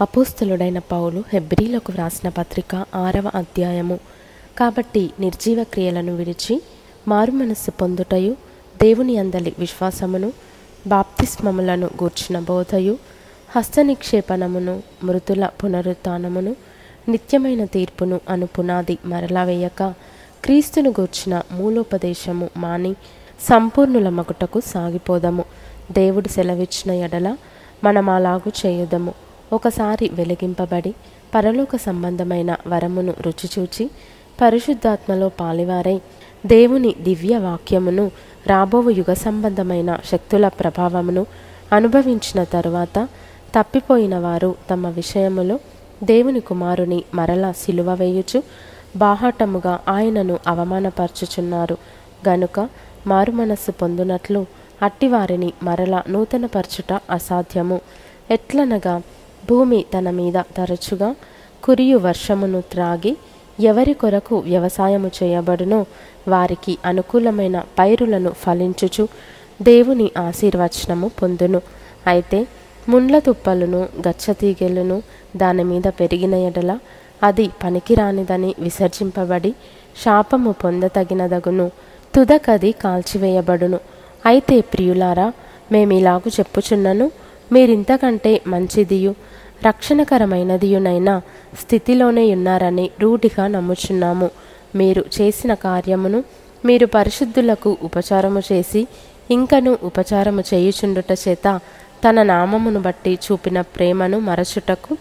అపోస్తలుడైన పౌలు హెబ్రీలకు వ్రాసిన పత్రిక ఆరవ అధ్యాయము. కాబట్టి నిర్జీవ క్రియలను విడిచి మారుమనస్సు పొందుటయు దేవుని అందలి విశ్వాసమును బాప్తిస్మములను గూర్చిన బోధయు హస్త నిక్షేపణమును మృతుల పునరుత్నమును నిత్యమైన తీర్పును అను పునాది మరలా వేయక క్రీస్తును గూర్చిన మూలోపదేశము మాని సంపూర్ణుల మగుటకు సాగిపోదము. దేవుడు సెలవిచ్చిన ఎడల మనమాలాగు చేయుదము. ఒకసారి వెలిగింపబడి పరలోక సంబంధమైన వరమును రుచిచూచి పరిశుద్ధాత్మలో పాలివారై దేవుని దివ్య వాక్యమును రాబోవు యుగ సంబంధమైన శక్తుల ప్రభావమును అనుభవించిన తరువాత తప్పిపోయిన వారు తమ విషయములో దేవుని కుమారుని మరల సిలువ వేయుచు బాహాటముగా ఆయనను అవమానపరచుచున్నారు. గనుక మారుమనస్సు పొందునట్లు అట్టివారిని మరల నూతనపరచుట అసాధ్యము. ఎట్లనగా భూమి తన మీద తరచుగా కురియు వర్షమును త్రాగి ఎవరి కొరకు వ్యవసాయము చేయబడునో వారికి అనుకూలమైన పైరులను ఫలించుచు దేవుని ఆశీర్వచనము పొందును. అయితే ముండ్ల తుప్పలను గచ్చతీగెలను దాని మీద పెరిగిన ఎడల అది పనికిరానిదని విసర్జింపబడి శాపము పొందతగినదగును. తుదకది కాల్చివేయబడును. అయితే ప్రియులారా మేమిలాగు చెప్పుచున్నను మీరింతకంటే మంచిదియు రక్షణకరమైనదియునైనా స్థితిలోనే ఉన్నారని రూఢిగా నమ్ముచున్నాము. మీరు చేసిన కార్యమును మీరు పరిశుద్ధులకు ఉపచారము చేసి ఇంకను ఉపచారము చేయుచుండుట చేత తన నామమును బట్టి చూపిన ప్రేమను మరచుటకు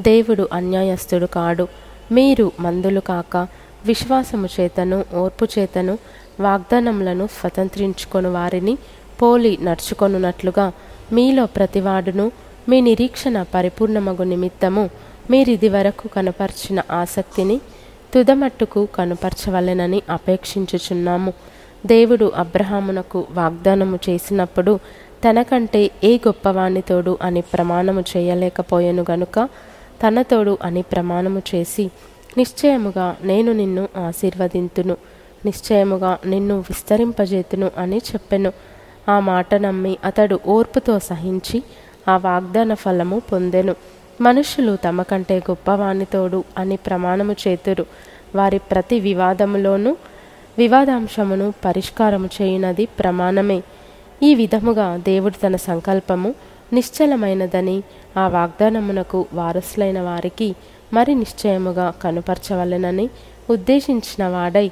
దేవుడు అన్యాయస్తుడు కాడు. మీరు మందులు కాక విశ్వాసము చేతను ఓర్పు చేతను వాగ్దానములను స్వతంత్రించుకొని వారిని పోలి నడుచుకొనున్నట్లుగా మీలో ప్రతివాడును మీ నిరీక్షణ పరిపూర్ణమగు నిమిత్తము మీరిది వరకు కనపరిచిన ఆసక్తిని తుదమట్టుకు కనుపరచవలెనని అపేక్షించుచున్నాము. దేవుడు అబ్రహామునకు వాగ్దానము చేసినప్పుడు తనకంటే ఏ గొప్పవానితోడు అని ప్రమాణము చేయలేకపోయాను గనుక తనతోడు అని ప్రమాణము చేసి నిశ్చయముగా నేను నిన్ను ఆశీర్వదింతును నిశ్చయముగా నిన్ను విస్తరింపజేతును అని చెప్పెను. ఆ మాట నమ్మి అతడు ఓర్పుతో సహించి ఆ వాగ్దాన ఫలము పొందెను. మనుషులు తమ కంటే గొప్పవానితోడు అని ప్రమాణము చేతురు. వారి ప్రతి వివాదములోనూ వివాదాంశమును పరిష్కారము చేయునది ప్రమాణమే. ఈ విధముగా దేవుడు తన సంకల్పము నిశ్చలమైనదని ఆ వాగ్దానమునకు వారసులైన వారికి మరి నిశ్చయముగా కనుపరచవలెనని ఉద్దేశించిన వాడై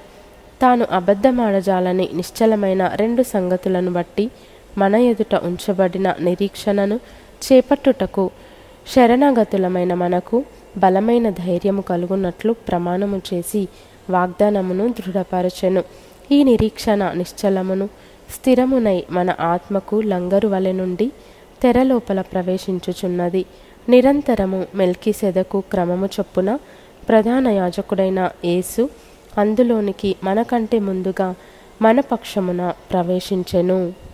తాను అబద్ధమాడజాలని నిశ్చలమైన రెండు సంగతులను బట్టి మన ఎదుట ఉంచబడిన నిరీక్షణను చేపట్టుటకు శరణాగతులమైన మనకు బలమైన ధైర్యము కలుగున్నట్లు ప్రమాణము చేసి వాగ్దానమును దృఢపరచెను. ఈ నిరీక్షణ నిశ్చలమును స్థిరమునై మన ఆత్మకు లంగరు వలె నుండి తెరలోపల ప్రవేశించుచున్నది. నిరంతరము మెల్కి సెదకు క్రమము చొప్పున ప్రధాన యాజకుడైన యేసు అందులోనికి మనకంటే ముందుగా మన పక్షమున ప్రవేశించెను.